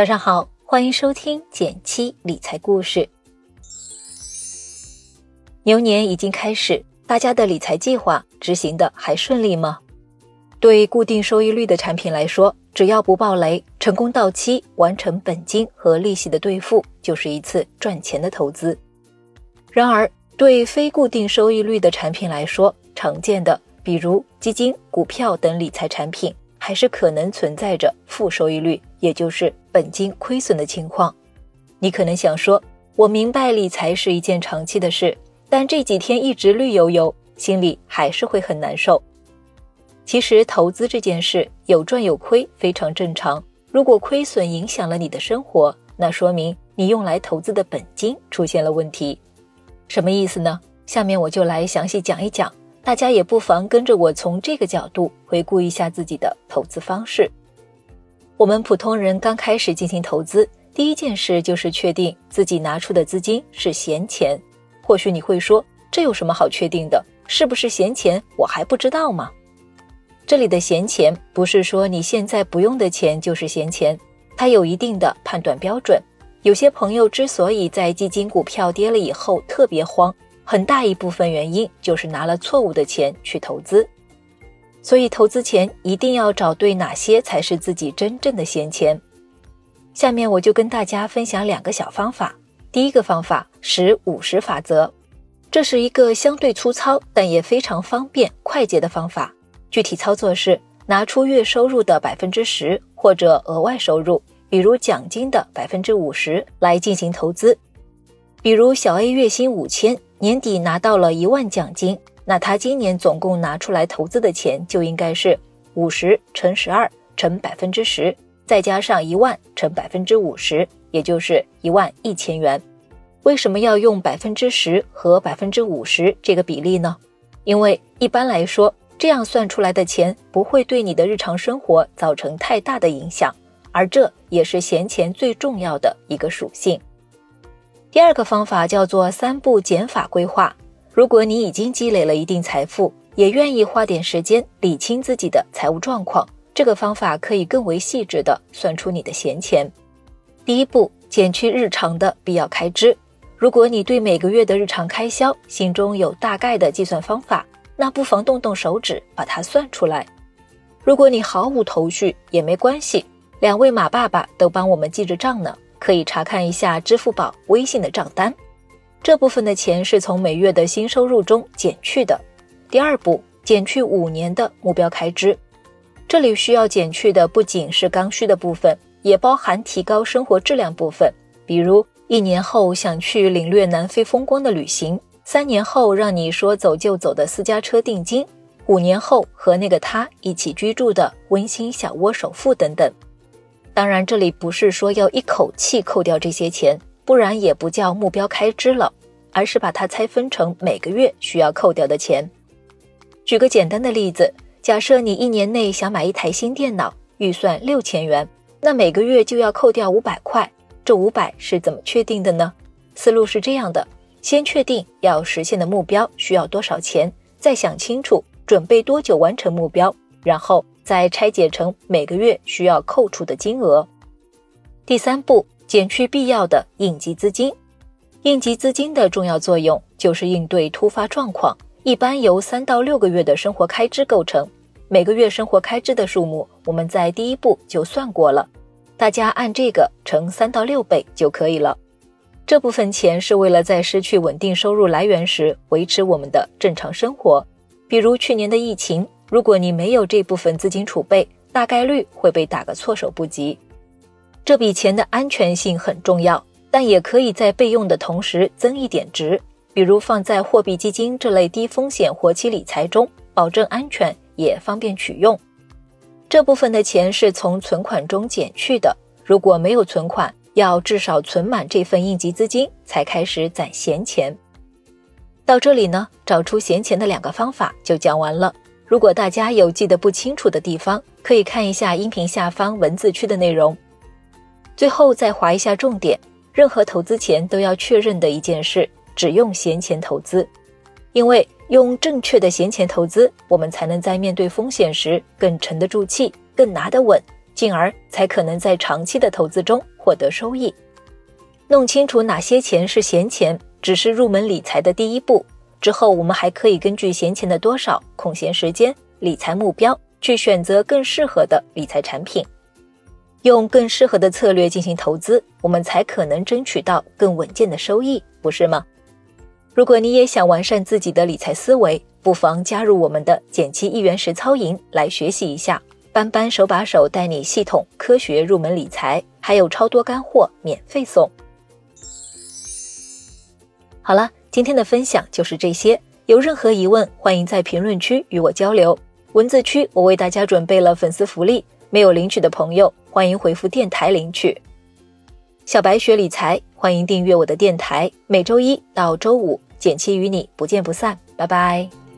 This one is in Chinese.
早上好，欢迎收听减七理财故事。牛年已经开始，大家的理财计划执行的还顺利吗？对固定收益率的产品来说，只要不暴雷，成功到期完成本金和利息的兑付，就是一次赚钱的投资。然而，对非固定收益率的产品来说，常见的比如基金、股票等理财产品，还是可能存在着负收益率，也就是本金亏损的情况。你可能想说，我明白理财是一件长期的事，但这几天一直绿油油，心里还是会很难受。其实，投资这件事有赚有亏非常正常。如果亏损影响了你的生活，那说明你用来投资的本金出现了问题。什么意思呢？下面我就来详细讲一讲，大家也不妨跟着我从这个角度回顾一下自己的投资方式。我们普通人刚开始进行投资，第一件事就是确定自己拿出的资金是闲钱。或许你会说，这有什么好确定的？是不是闲钱，我还不知道吗？这里的闲钱不是说你现在不用的钱就是闲钱，它有一定的判断标准。有些朋友之所以在基金、股票跌了以后特别慌，很大一部分原因就是拿了错误的钱去投资。所以投资前一定要找对哪些才是自己真正的闲钱。下面我就跟大家分享两个小方法。第一个方法十五十法则，这是一个相对粗糙但也非常方便快捷的方法。具体操作是拿出月收入的百分之十或者额外收入。比如奖金的百分之五十来进行投资，比如小 A 月薪五千，年底拿到了一万奖金，那他今年总共拿出来投资的钱就应该是五十乘十二乘百分之十，再加上一万乘百分之五十，也就是一万一千元。为什么要用百分之十和百分之五十这个比例呢？因为一般来说，这样算出来的钱不会对你的日常生活造成太大的影响。而这也是闲钱最重要的一个属性。第二个方法叫做三步减法规划。如果你已经积累了一定财富，也愿意花点时间理清自己的财务状况，这个方法可以更为细致的算出你的闲钱。第一步，减去日常的必要开支。如果你对每个月的日常开销心中有大概的计算方法，那不妨动动手指把它算出来。如果你毫无头绪，也没关系。两位马爸爸都帮我们记着账呢，可以查看一下支付宝、微信的账单。这部分的钱是从每月的新收入中减去的。第二步，减去五年的目标开支。这里需要减去的不仅是刚需的部分，也包含提高生活质量部分。比如，一年后想去领略南非风光的旅行，三年后让你说走就走的私家车定金，五年后和那个他一起居住的温馨小窝首付等等。当然，这里不是说要一口气扣掉这些钱，不然也不叫目标开支了，而是把它拆分成每个月需要扣掉的钱。举个简单的例子，假设你一年内想买一台新电脑，预算六千元，那每个月就要扣掉五百块。这五百是怎么确定的呢？思路是这样的：先确定要实现的目标需要多少钱，再想清楚准备多久完成目标，然后。再拆解成每个月需要扣除的金额。第三步，减去必要的应急资金。应急资金的重要作用就是应对突发状况，一般由三到六个月的生活开支构成。每个月生活开支的数目，我们在第一步就算过了，大家按这个乘三到六倍就可以了。这部分钱是为了在失去稳定收入来源时维持我们的正常生活，比如去年的疫情。如果你没有这部分资金储备，大概率会被打个措手不及。这笔钱的安全性很重要，但也可以在备用的同时增一点值，比如放在货币基金这类低风险活期理财中，保证安全也方便取用。这部分的钱是从存款中减去的，如果没有存款，要至少存满这份应急资金才开始攒闲钱。到这里呢，找出闲钱的两个方法就讲完了。如果大家有记得不清楚的地方，可以看一下音频下方文字区的内容。最后再划一下重点：任何投资前都要确认的一件事，只用闲钱投资，因为用正确的闲钱投资，我们才能在面对风险时更沉得住气、更拿得稳，进而才可能在长期的投资中获得收益。弄清楚哪些钱是闲钱，只是入门理财的第一步。之后，我们还可以根据闲钱的多少、空闲时间、理财目标，去选择更适合的理财产品，用更适合的策略进行投资，我们才可能争取到更稳健的收益，不是吗？如果你也想完善自己的理财思维，不妨加入我们的减七一元实操营来学习一下。班班手把手带你系统科学入门理财，还有超多干货免费送。好了，今天的分享就是这些。有任何疑问，欢迎在评论区与我交流。文字区我为大家准备了粉丝福利，没有领取的朋友欢迎回复电台领取。小白学理财，欢迎订阅我的电台，每周一到周五，简七与你不见不散。拜拜。